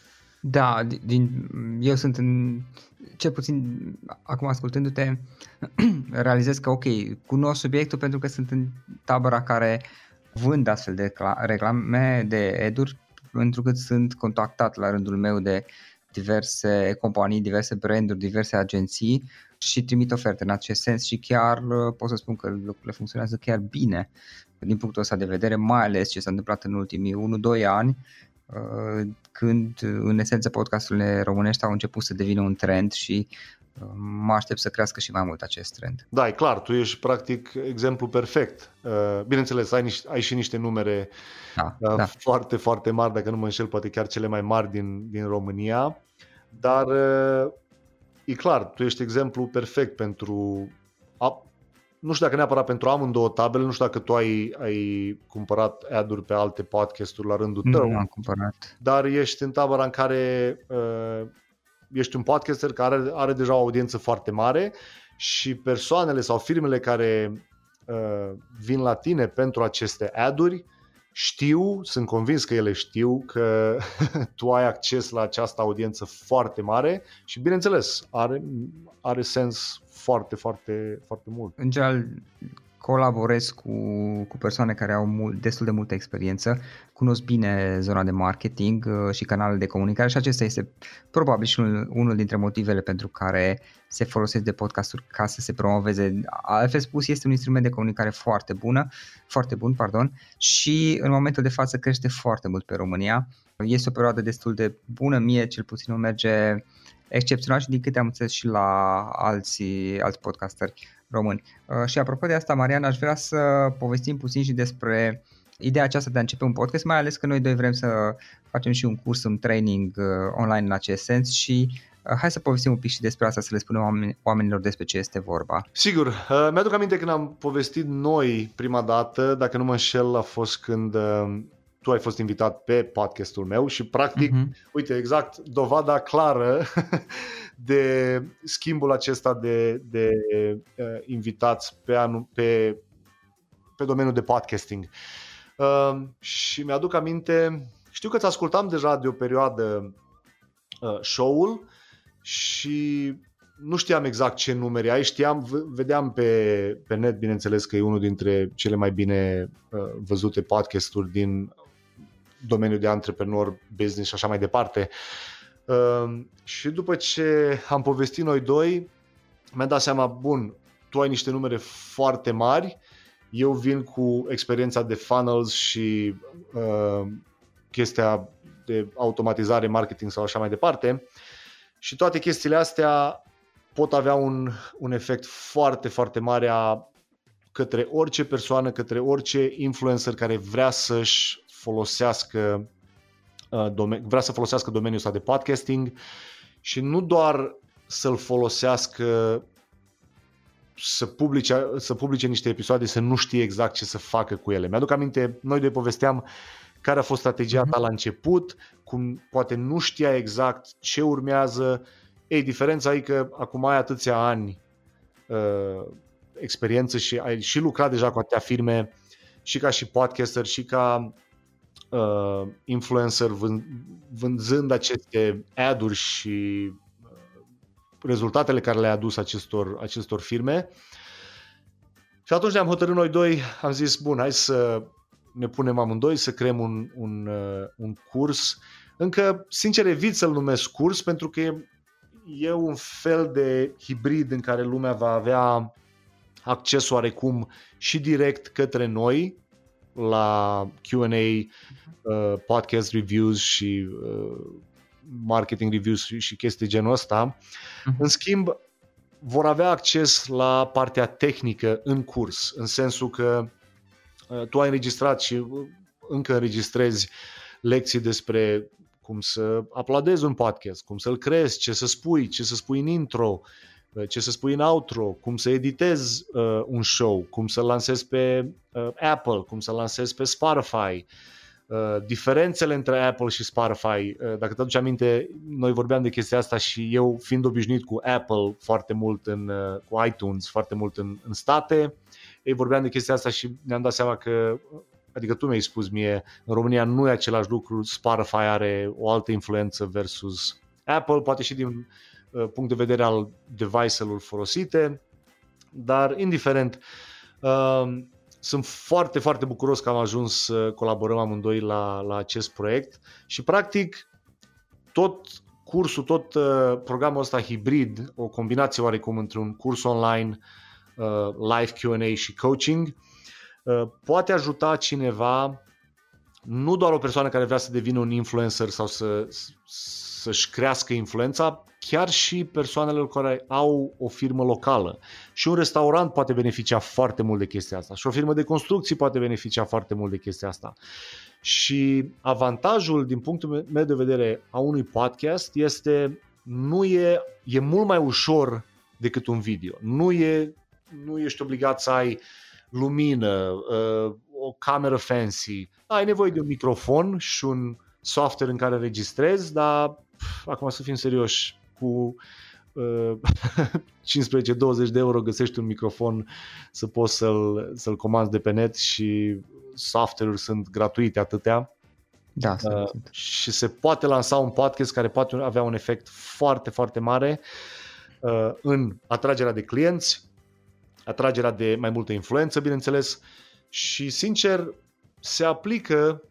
Da, din, eu sunt în, cel puțin acum ascultându-te, *clears throat* realizez că ok, cunosc subiectul pentru că sunt în tabăra care vând astfel de reclame, de eduri, pentru că sunt contactat la rândul meu de diverse companii, diverse branduri, diverse agenții și trimit oferte în acest sens și chiar pot să spun că lucrurile funcționează chiar bine din punctul ăsta de vedere, mai ales ce s-a întâmplat în ultimii 1-2 ani Uh, când în esență podcasturile românești au început să devină un trend și uh, mă aștept să crească și mai mult acest trend. Da, e clar, tu ești practic exemplu perfect. Uh, bineînțeles, ai, niște, ai și niște numere da, da. foarte, foarte mari, dacă nu mă înșel, poate chiar cele mai mari din, din România, dar e clar, tu ești exemplu perfect pentru nu știu dacă neapărat pentru amândouă tabele, nu știu dacă tu ai, ai cumpărat ad-uri pe alte podcasturi la rândul tău. Nu am cumpărat. Dar ești în tabăra în care uh, ești un podcaster care are, are deja o audiență foarte mare și persoanele sau firmele care uh, vin la tine pentru aceste ad-uri știu, sunt convins că ele știu că *laughs* tu ai acces la această audiență foarte mare și bineînțeles are, are sens foarte, foarte, foarte mult. În general, colaborez cu, cu persoane care au mult, destul de multă experiență, cunosc bine zona de marketing uh, și canalele de comunicare și acesta este probabil și unul, unul dintre motivele pentru care se folosesc de podcasturi ca să se promoveze. Altfel spus, este un instrument de comunicare foarte bună, foarte bun, pardon, și în momentul de față crește foarte mult pe România. Este o perioadă destul de bună, mie cel puțin o merge excepțional și din câte am înțeles și la alții, alți podcasteri români. Uh, și apropo de asta, Marian, aș vrea să povestim puțin și despre ideea aceasta de a începe un podcast, mai ales că noi doi vrem să facem și un curs, un training uh, online în acest sens și uh, hai să povestim un pic și despre asta, să le spunem oamenilor despre ce este vorba. Sigur, mi-aduc aminte când am povestit noi prima dată, dacă nu mă înșel, a fost când tu ai fost invitat pe podcastul meu și practic, uh-huh. uite, exact dovada clară *laughs* de schimbul acesta de, de uh, invitați pe, anu- pe, pe domeniul de podcasting. Uh, și mi-aduc aminte, știu că ți ascultam deja de o perioadă uh, show-ul și nu știam exact ce numeri ai, știam, vedeam pe, pe net, bineînțeles că e unul dintre cele mai bine uh, văzute podcasturi din domeniul de antreprenor, business și așa mai departe. Uh, și după ce am povestit noi doi, mi-am dat seama, bun, tu ai niște numere foarte mari, eu vin cu experiența de funnels și uh, chestia de automatizare, marketing sau așa mai departe și toate chestiile astea pot avea un, un efect foarte, foarte mare a, către orice persoană, către orice influencer care vrea să-și folosească uh, vrea să folosească domeniul ăsta de podcasting și nu doar să-l folosească să publice, să publice niște episoade, să nu știe exact ce să facă cu ele. Mi-aduc aminte, noi doi povesteam care a fost strategia ta la început, cum poate nu știa exact ce urmează. Ei, diferența e că acum ai atâția ani uh, experiență și ai și lucrat deja cu atâtea firme și ca și podcaster și ca uh, influencer vând, vânzând aceste ad-uri și uh, rezultatele care le-a adus acestor, acestor firme. Și atunci ne-am hotărât noi doi, am zis, bun, hai să ne punem amândoi să creăm un, un, uh, un curs. Încă, sincer, evit să-l numesc curs pentru că e, e un fel de hibrid în care lumea va avea acces oarecum și direct către noi la Q&A, uh, podcast reviews și uh, marketing reviews și, și chestii genul ăsta. Uh-huh. În schimb, vor avea acces la partea tehnică în curs, în sensul că uh, tu ai înregistrat și uh, încă înregistrezi lecții despre cum să uploadezi un podcast, cum să-l creezi, ce să spui, ce să spui în intro, Uh, ce să spui în outro, cum să editezi uh, un show, cum să lansezi pe uh, Apple, cum să lansezi pe Spotify, uh, diferențele între Apple și Spotify. Uh, dacă te aduci aminte, noi vorbeam de chestia asta și eu fiind obișnuit cu Apple foarte mult în, uh, cu iTunes, foarte mult în, în state, ei vorbeam de chestia asta și ne-am dat seama că adică tu mi-ai spus mie, în România nu e același lucru, Spotify are o altă influență versus Apple, poate și din Uh, punct de vedere al device-urilor folosite, dar indiferent, uh, sunt foarte, foarte bucuros că am ajuns să colaborăm amândoi la, la acest proiect și practic tot cursul, tot uh, programul ăsta hibrid, o combinație oarecum între un curs online, live Q&A și coaching, poate ajuta cineva, nu doar o persoană care vrea să devină un influencer sau să, să-și crească influența, chiar și persoanele care au o firmă locală. Și un restaurant poate beneficia foarte mult de chestia asta. Și o firmă de construcții poate beneficia foarte mult de chestia asta. Și avantajul, din punctul meu de vedere, a unui podcast este nu e, e mult mai ușor decât un video. Nu, e, nu ești obligat să ai lumină, uh, o cameră fancy. Ai nevoie de un microfon și un software în care registrezi, dar acum să fim serioși, cu uh, *laughs* 15-20 de euro găsești un microfon să poți să-l, să-l comanzi de pe net și software sunt gratuite atâtea. Da, uh, și se poate lansa un podcast care poate avea un efect foarte, foarte mare uh, în atragerea de clienți, atragerea de mai multă influență, bineînțeles, și sincer se aplică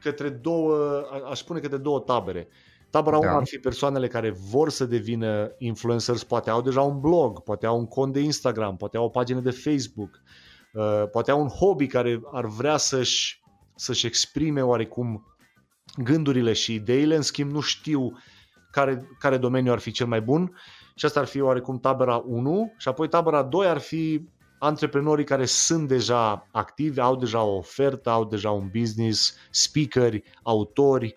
către două, aș spune către două tabere. Tabăra da. 1 ar fi persoanele care vor să devină influencers, poate au deja un blog, poate au un cont de Instagram, poate au o pagină de Facebook, uh, poate au un hobby care ar vrea să-și, să-și exprime oarecum gândurile și ideile, în schimb nu știu care, care domeniu ar fi cel mai bun. Și asta ar fi oarecum tabăra 1 și apoi tabăra 2 ar fi antreprenorii care sunt deja activi, au deja o ofertă, au deja un business, speakeri, autori,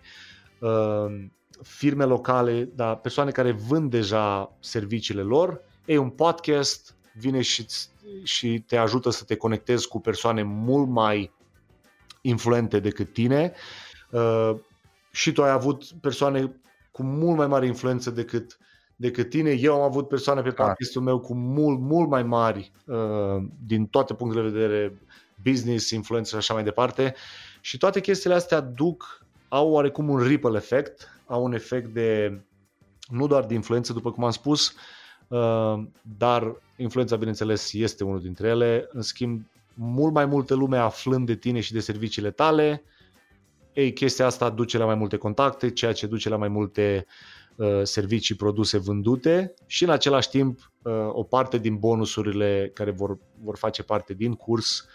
uh, firme locale, dar persoane care vând deja serviciile lor, ei, un podcast vine și, și te ajută să te conectezi cu persoane mult mai influente decât tine uh, și tu ai avut persoane cu mult mai mare influență decât, decât tine. Eu am avut persoane pe podcastul meu cu mult, mult mai mari uh, din toate punctele de vedere, business, influență și așa mai departe. Și toate chestiile astea duc, au oarecum un ripple effect au un efect de nu doar de influență, după cum am spus, uh, dar influența, bineînțeles, este unul dintre ele. În schimb, mult mai multă lume aflând de tine și de serviciile tale, ei, chestia asta duce la mai multe contacte, ceea ce duce la mai multe uh, servicii, produse vândute și în același timp uh, o parte din bonusurile care vor, vor face parte din curs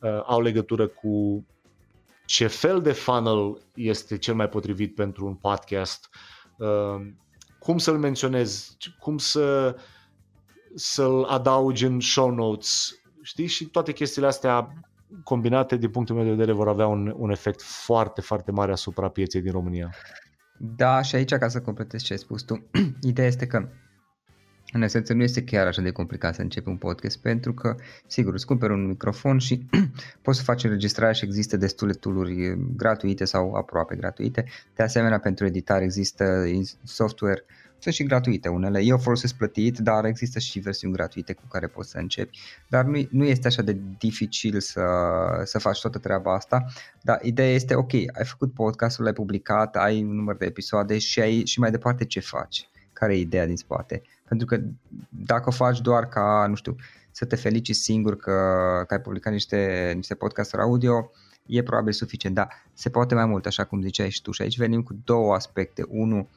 uh, au legătură cu ce fel de funnel este cel mai potrivit pentru un podcast, uh, cum să-l menționez, cum să, să-l adaugi în show notes, știi? Și toate chestiile astea combinate, din punctul meu de vedere, vor avea un, un efect foarte, foarte mare asupra pieței din România. Da, și aici, ca să completez ce ai spus tu, *clears throat* ideea este că în esență nu este chiar așa de complicat să începi un podcast pentru că, sigur, îți cumperi un microfon și *clears throat* poți să faci înregistrarea și există destule tooluri gratuite sau aproape gratuite. De asemenea, pentru editare există software sunt și gratuite unele. Eu folosesc plătit, dar există și versiuni gratuite cu care poți să începi. Dar nu, nu este așa de dificil să, să faci toată treaba asta. Dar ideea este, ok, ai făcut podcastul, l-ai publicat, ai un număr de episoade și, ai, și mai departe ce faci? Care e ideea din spate? Pentru că dacă o faci doar ca, nu știu, să te felici singur că, că ai publicat niște, niște podcasturi audio, e probabil suficient, dar se poate mai mult, așa cum ziceai și tu. Și aici venim cu două aspecte. Unu,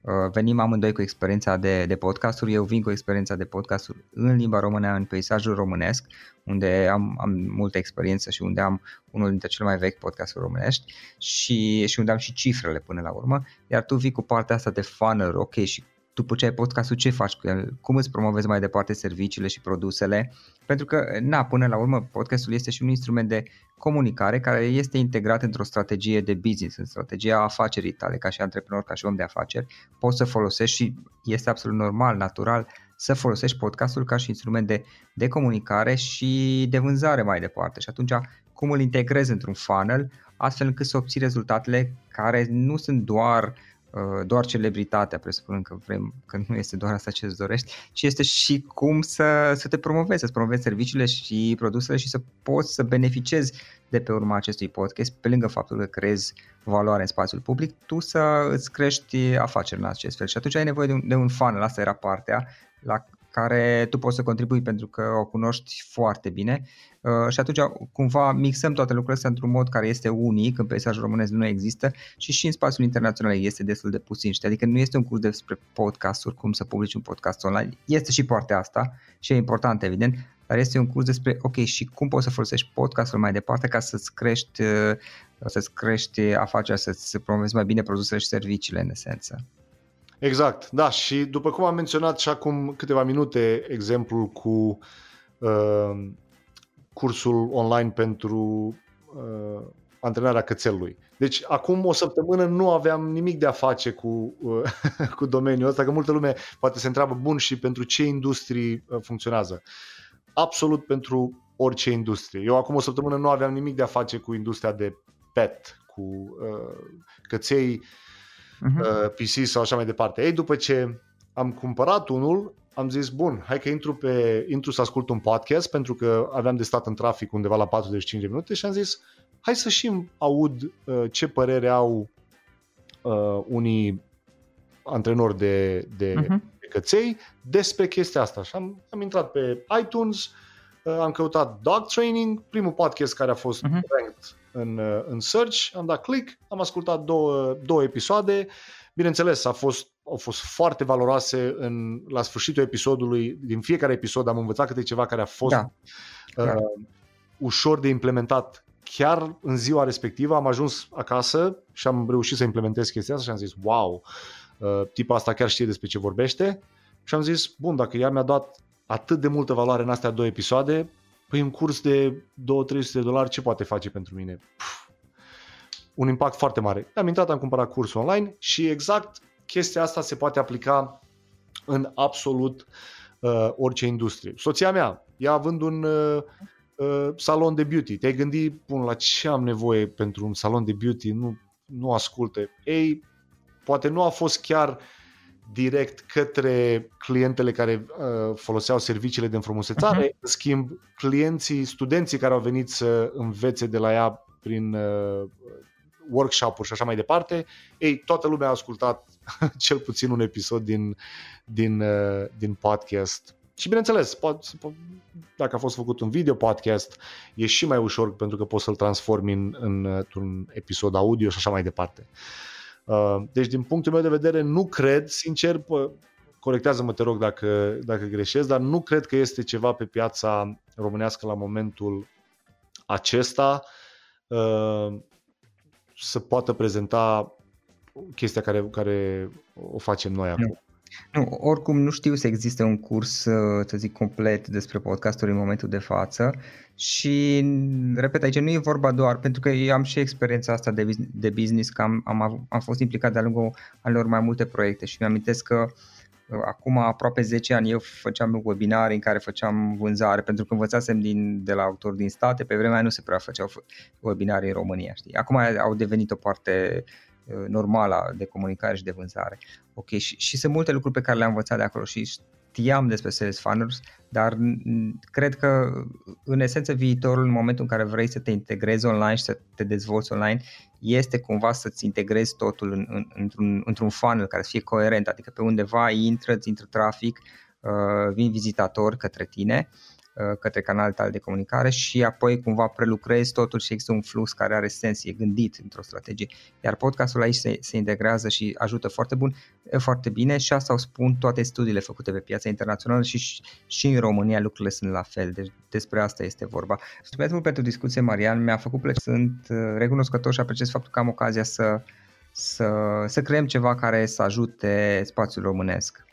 uh, venim amândoi cu experiența de, de podcasturi, eu vin cu experiența de podcasturi în limba română, în peisajul românesc, unde am, am multă experiență și unde am unul dintre cele mai vechi podcasturi românești și, și unde am și cifrele până la urmă, iar tu vii cu partea asta de funnel, ok, și după ce ai podcastul, ce faci cu el, cum îți promovezi mai departe serviciile și produsele, pentru că, na, până la urmă, podcastul este și un instrument de comunicare care este integrat într-o strategie de business, în strategia afacerii tale, ca și antreprenor, ca și om de afaceri, poți să folosești și este absolut normal, natural, să folosești podcastul ca și instrument de, de comunicare și de vânzare mai departe. Și atunci, cum îl integrezi într-un funnel, astfel încât să obții rezultatele care nu sunt doar uh, Uh, doar celebritatea, presupunând că vrem, că nu este doar asta ce îți dorești, ci este și cum să, să te promovezi, să-ți promovezi serviciile și produsele și să poți să beneficiezi de pe urma acestui podcast, pe lângă faptul că creezi valoare în spațiul public, tu să îți crești afacerile în acest fel. Și atunci ai nevoie de un, de un funnel, asta era partea la care tu poți să contribui pentru că o cunoști foarte bine uh, și atunci cumva mixăm toate lucrurile astea într-un mod care este unic, în peisajul românesc nu există și și în spațiul internațional este destul de puțin. Știi? Adică nu este un curs despre podcasturi, cum să publici un podcast online, este și partea asta și e important evident, dar este un curs despre, ok, și cum poți să folosești podcastul mai departe ca să-ți crești, uh, să-ți crești afacerea, să-ți promovezi mai bine produsele și serviciile în esență. Exact, da, și după cum am menționat și acum câteva minute exemplul cu uh, cursul online pentru uh, antrenarea cățelului. Deci acum o săptămână nu aveam nimic de a face cu, uh, *laughs* cu domeniul ăsta, că multă lume poate se întreabă, bun, și pentru ce industrii uh, funcționează? Absolut pentru orice industrie. Eu acum o săptămână nu aveam nimic de a face cu industria de pet, cu uh, căței, uh, uh-huh. Mhm. PC sau așa mai departe. Ei, după ce am cumpărat unul, am zis, bun, hai că intru, pe, intru să ascult un podcast, pentru că aveam de stat în trafic undeva la 45 de minute și am zis, hai să și aud uh, ce părere au uh, unii antrenori de, de, uh-huh. de căței despre chestia asta. Și am, am intrat pe iTunes, uh, am căutat Dog Training, primul podcast care a fost uh-huh. Ranked în, uh, în search, am dat click, am ascultat două, două episoade. Bineînțeles, a fost, au fost foarte valoroase în, la sfârșitul episodului. Din fiecare episod am învățat câte ceva care a fost da. uh, ușor de implementat chiar în ziua respectivă. Am ajuns acasă și am reușit să implementez chestia asta și am zis, wow, uh, tipul asta chiar știe despre ce vorbește. Și am zis, bun, dacă ea mi-a dat atât de multă valoare în astea două episoade, păi un curs de 2-300 de dolari ce poate face pentru mine? Puf, un impact foarte mare. Am intrat, am cumpărat cursul online și exact chestia asta se poate aplica în absolut uh, orice industrie. Soția mea, ea având un uh, uh, salon de beauty, te-ai gândit, bun, la ce am nevoie pentru un salon de beauty? Nu, nu asculte. Ei, poate nu a fost chiar uh, direct către clientele care uh, foloseau serviciile de înfrumusețare. Uh-huh. În schimb, clienții, studenții care au venit să învețe de la ea prin uh, workshop-uri și așa mai departe, ei, toată lumea a ascultat *laughs* cel puțin un episod din, din, uh, din podcast. Și bineînțeles, pot, dacă a fost făcut un video podcast, e și mai ușor pentru că poți să-l transformi în, în, într-un episod audio și așa mai departe. Uh, Uh, deci, din punctul meu de vedere, nu cred, sincer, corectează-mă, te rog, dacă, dacă greșesc, dar nu cred că este ceva pe piața românească la momentul acesta uh, să poată prezenta chestia care, care o facem noi acum. Nu, oricum nu știu să existe un curs, uh, să zic, complet despre podcasturi în momentul de față și, repet, aici nu e vorba doar, pentru că eu am și experiența asta de, de business, că am, am, am fost implicat de-a lungul anilor mai multe proiecte și mi-amintesc că uh, acum aproape 10 ani eu făceam webinare în care făceam vânzare, pentru că învățasem din, de la autori din state, pe vremea nu se prea făceau webinare în România, știi? Acum au devenit o parte Uh, normală de comunicare și de vânzare. Ok, și, și sunt multe lucruri pe care le-am învățat de acolo și știam despre sales funnels, dar cred că în esență viitorul în momentul în care vrei să te integrezi online și să te dezvolți online este cumva să-ți integrezi totul în, în, într-un, într-un funnel care să fie coerent, adică pe undeva intră, îți intră trafic, uh, vin vizitatori către tine Uh, către canalul tău de comunicare și apoi cumva prelucrezi totul și există un flux care are sens, e gândit într-o strategie. Iar podcastul aici se, se integrează și ajută foarte bun, foarte bine și asta o spun toate studiile făcute pe piața internațională și, și în România lucrurile sunt la fel, deci despre asta este vorba. Mulțumesc mult pentru discuție, Marian, mi-a făcut plăcere, sunt uh, recunoscător și apreciez faptul că am ocazia să, să, să creăm ceva care să ajute spațiul românesc.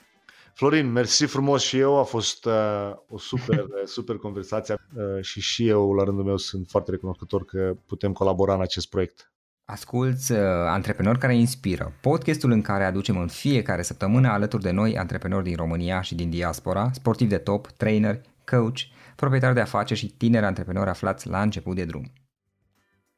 Florin, mersi frumos și eu, a fost uh, o super, *laughs* super conversație uh, și și eu, la rândul meu, sunt foarte recunoscător că putem colabora în acest proiect. Asculți uh, Antreprenori care inspiră, podcastul în care aducem în fiecare săptămână alături de noi antreprenori din România și din diaspora, sportivi de top, trainer, coach, proprietari de afaceri și tineri antreprenori aflați la început de drum.